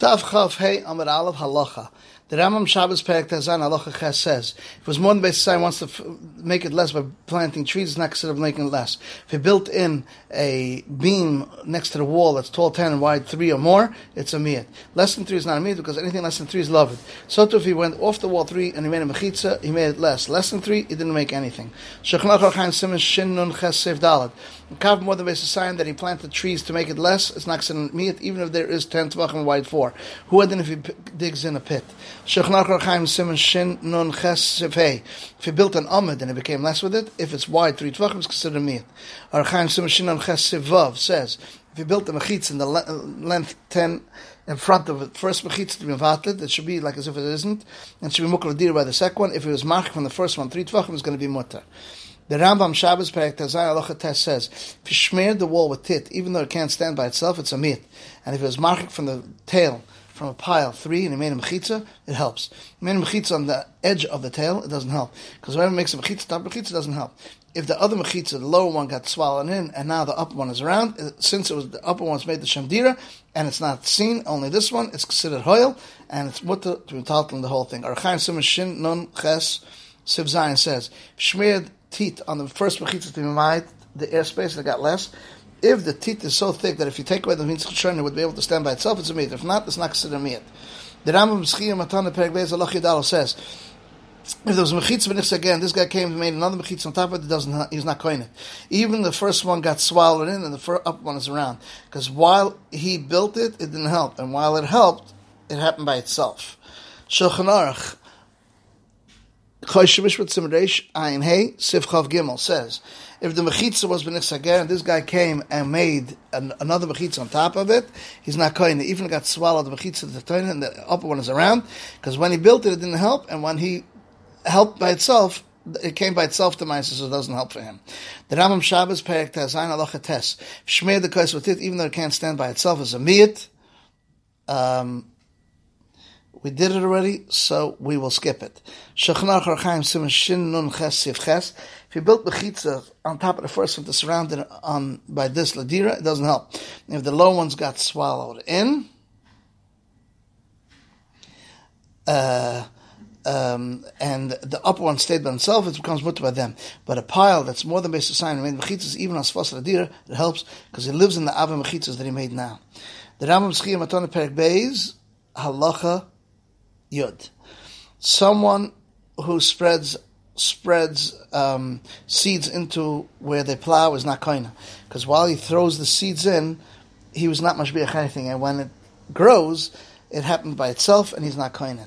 Tav Chav Hey Amar Aleph Halacha. The Rambam Shabbos Perek Tazan Halacha Ches says, if it was more than base sign wants to f- make it less by planting trees, it's not considered making it less. If he built in a beam next to the wall that's tall 10 and wide 3 or more, it's a miyat. Less than 3 is not a miyat because anything less than 3 is loved. So too if he went off the wall 3 and he made a mechitza, he made it less. Less than 3, he didn't make anything. Shechanach Archaim Simon Ches Sev. Kav more than base sign that he planted trees to make it less, it's not considered miyat even if there is 10 tvachim wide 4. Who then if he p- digs in a pit? If he built an amid and it became less with it, if it's wide three tvachim, it's considered miyat. Or Chaim Simon Ches Sevav says, if you built a mechitz in the length ten in front of it, first mechitz to be vated, it should be like as if it isn't, and should be mukal by the second one. If it was marked from the first one, three tvachim is going to be mutter. The Rambam Shabbos Perek Tazai Alocha Tes says, if you smeared the wall with tit, even though it can't stand by itself, it's a mit. And if it was marked from the tail, from a pile, three, and he made a mechitza, it helps. He made a mechitza on the edge of the tail, it doesn't help. Because whoever makes a mechitza, top mechitza doesn't help. If the other mechitza, the lower one, got swallowed in, and now the upper one is around, since it was the upper one's made the shamdira, and it's not seen, only this one, it's considered hoil, and it's mutter to be the whole thing. Archaim Simon Shin Nun Ches Siv Zion says, smeared tit on the first mechitza to be the airspace that got less, if the tit is so thick that if you take away the mitzvah it would be able to stand by itself, it's a miyat. If not, it's not considered a miyat. The Rambam Schiyah Matan Perek Beis Allah says, if there was a mechitza v'nichs again, this guy came and made another mechitza on top of it. Doesn't he's not koine. Even the first one got swallowed in, and the first, up one is around. Because while he built it, it didn't help, and while it helped, it happened by itself. Shulchan Aruch Gimel says, if the mechitza was b'nichsager and this guy came and made an, another mechitza on top of it, he's not koina. Even got swallowed the mechitza the toin and the upper one is around because when he built it, it didn't help, and when he helped by itself, it came by itself to Meiser, so it doesn't help for him. The Rambam Shabbos Perek Tezayin Alocha Tes Shmeir the kois with it, even though it can't stand by itself, is a miyat. Um, we did it already, so we will skip it. Simon Shin Nun Ches Ches. If you built Bechitza on top of the first one to surround it on by this Ladira, it doesn't help. If the low ones got swallowed in, uh, um, and the upper one stayed by itself, it becomes mutter by them. But a pile that's more than basic sign, made mechitzas even on sfas ladira, it helps because he lives in the ava mechitzas that he made now. The Rambam Schiyah Matana Perek Beis Halacha Yud. Someone who spreads spreads um, seeds into where they plow is not koina. Because while he throws the seeds in, he was not mashbiach anything. And when it grows, it happened by itself, and he's not koina.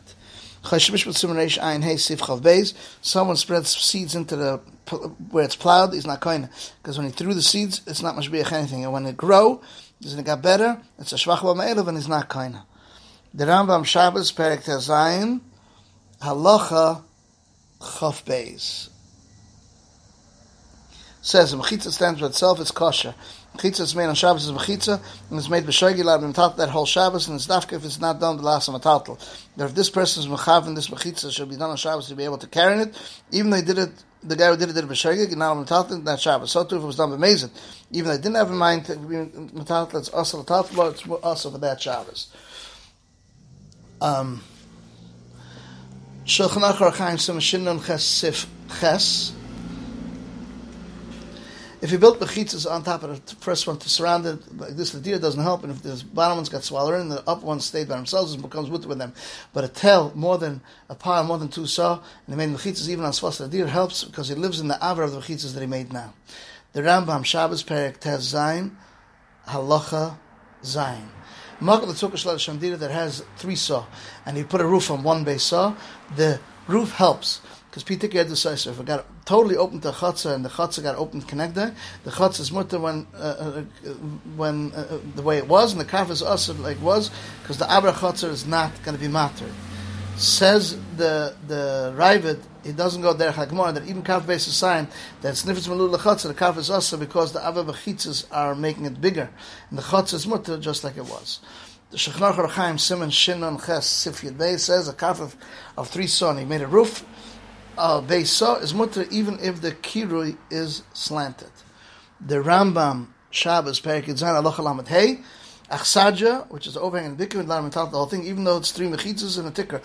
Someone spreads seeds into the where it's plowed, he's not koina. Because when he threw the seeds, it's not mashbiach anything. And when it grow, it got better, it's a shvach and he's not koina. The Rambam Shabbos Perek Tezayin Halacha Chaf Beis says the mechitza stands by itself; it's kosher. Mechitza is made on Shabbos is mechitza, and it's made b'shoigil out of that whole Shabbos, and it's dafka if it's not done the last of mataltel. But if this person is mechav this mechitza should be done on Shabbos to be able to carry it, even though he did it, the guy who did it did it b'shoigil, not on mataltel, that Shabbos. So too if it was done b'mezid, even though they didn't have in mind to be mataltel, it's also mataltel, but it's also for that Shabbos. Um, Shulchan Aruch Ches Sif Ches. If you built mechitzas on top of the first one to surround it, like this, the deer doesn't help. And if the bottom ones got swallowed in, the upper ones stayed by themselves, it becomes with them. But a tail more than a pile, more than two saw, and he made mechitzas even on svas the deer helps because he lives in the aver of the mechitzas that he made now. The Rambam Shabbos Perek Tez Zayin Halacha Zayin. That has three saw, and you put a roof on one base saw, the roof helps. Because get decisive. If it got totally open to chatzah and the chatzah got open to connect there, the chatzah is mutter when uh, uh, when uh, the way it was, and the kaf is usher like was, because the abra chatzah is not going to be matter. Says the the Ravid, he doesn't go there hagmar that even kaf base is sign that snifis malul chatzah the kaf is also because the abra bechitzas are making it bigger, and the chatzah is mutter just like it was. The Shechnach Chaim Simon Shinon Ches Sif Yud says a kaf of, of three son. He made a roof uh, Beisa is mutter even if the kirui is slanted. The Rambam Shabbos Perik Zayin Allah Hey Achsadja, which is overhanging the dikkur, the whole thing, even though it's three mechitzas and a ticker.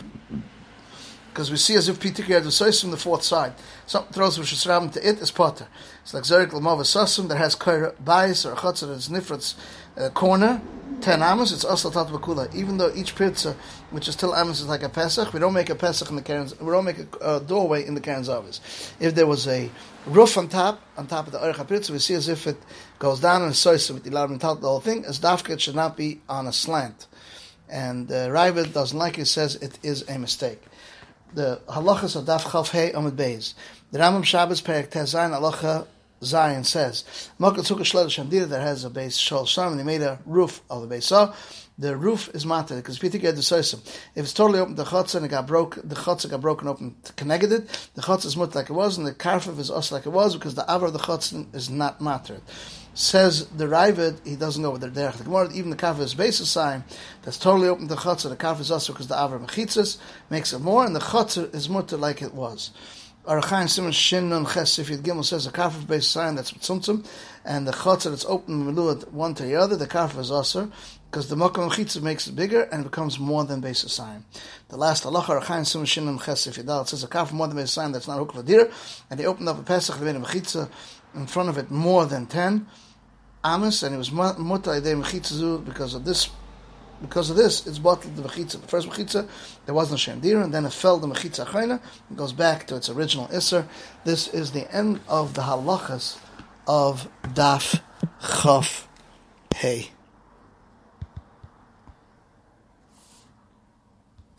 Because we see as if Pitikir had from the fourth side. Something throws which Rosh Hashanah to it is potter. It's like Zerik Lamava Sasim that has Kaira Bais or Chatzar that's Nifrat's uh, corner, 10 amos, it's also tat. Even though each pizza, which is still amos, is like a pesach, we don't make a pesach in the Karen, we don't make a doorway in the Karen Zavis. If there was a roof on top, on top of the Orcha pizza, we see as if it goes down and sois with the and the whole thing, as dafka should not be on a slant. And uh, Ravid doesn't like it, says it is a mistake. The halachas of daf chav hey amid beis. The Rambam Shabbos Perek Tezayin halacha Zion says, Malka took a Shandira that has a base Shol Sham, and they made a roof of the base. So the roof is matter because Peter get the soisim. If it's totally open, the chotzer and it got broke, the chotzer got broken open connected. The chotzer is mut like it was, and the karfif is us like it was because the avar of the chotzer is not matter. Says the Ravid, he doesn't know whether they're the even the karfif is base sign that's totally open to chotzer. The karfif is also because the avar mechitzas makes it more, and the chotzer is mutter like it was. Arachaim Simon Shin Nun Ches Sifid Gimel says a kafir based sign that's tzumtzum, and the chotzer that's open meluat one to the other. The kafir is also because the makom chitza makes it bigger and becomes more than base sign. The last halacha Arachaim Simon Shin Nun Ches says a kafir more than base sign that's not hook dir, and they opened up a pesach they made a in front of it more than ten amos, and it was mutai de mechitza because of this because of this, it's bottled the mechitza. The first mechitza, there wasn't a shendir, and then it fell the mechitza chayna. It goes back to its original isser. This is the end of the halachas of daf chaf hey.